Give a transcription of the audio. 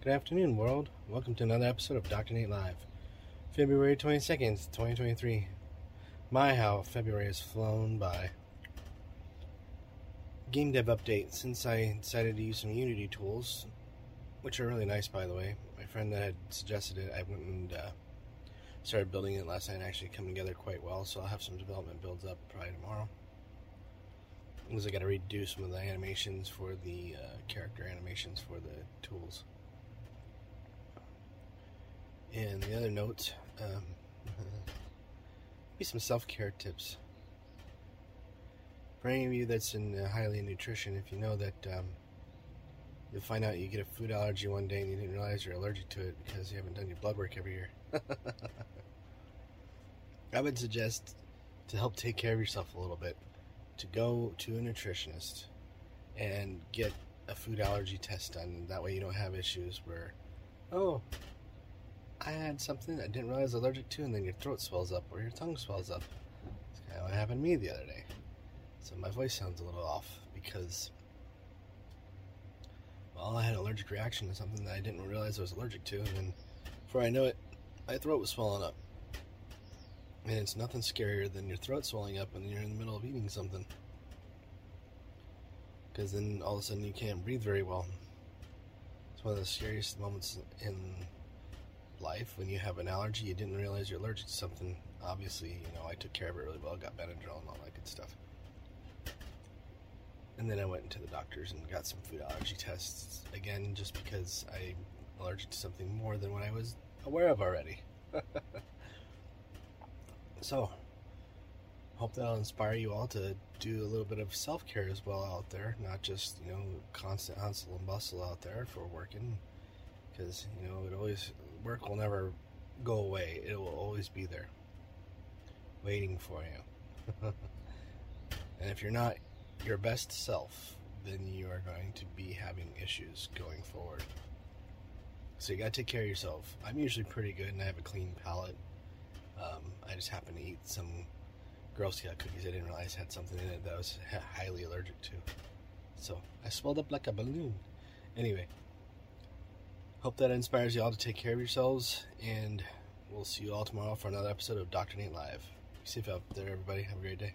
Good afternoon, world. Welcome to another episode of Dr. Nate Live. February 22nd, 2023. My, how February has flown by. Game dev update. Since I decided to use some Unity tools, which are really nice, by the way, my friend that had suggested it, I went and uh, started building it last night and actually come together quite well, so I'll have some development builds up probably tomorrow. Because I got to redo some of the animations for the uh, character animations for the tools. And the other note, um, maybe some self-care tips. For any of you that's in uh, highly in nutrition, if you know that um, you'll find out you get a food allergy one day and you didn't realize you're allergic to it because you haven't done your blood work every year. I would suggest to help take care of yourself a little bit, to go to a nutritionist and get a food allergy test done. That way you don't have issues where, oh, I had something I didn't realize I was allergic to, and then your throat swells up or your tongue swells up. It's kind of what happened to me the other day. So my voice sounds a little off because, well, I had an allergic reaction to something that I didn't realize I was allergic to, and then before I know it, my throat was swelling up. And it's nothing scarier than your throat swelling up when you're in the middle of eating something. Because then all of a sudden you can't breathe very well. It's one of the scariest moments in life. When you have an allergy you didn't realize you're allergic to something. Obviously you know i took care of it really well got benadryl and all that good stuff. And then i went into the doctors and got some food allergy tests again just because i'm allergic to something more than what i was aware of already. So hope that'll inspire you all to do a little bit of self-care as well out there not just you know constant hustle and bustle out there for working because you know it always work will never go away. It will always be there, waiting for you. and if you're not your best self, then you are going to be having issues going forward. So you gotta take care of yourself. I'm usually pretty good and I have a clean palate. Um, I just happen to eat some Girl Scout cookies I didn't realize had something in it that I was highly allergic to. So I swelled up like a balloon. Anyway, Hope that inspires you all to take care of yourselves, and we'll see you all tomorrow for another episode of Dr. Nate Live. Be safe out there, everybody. Have a great day.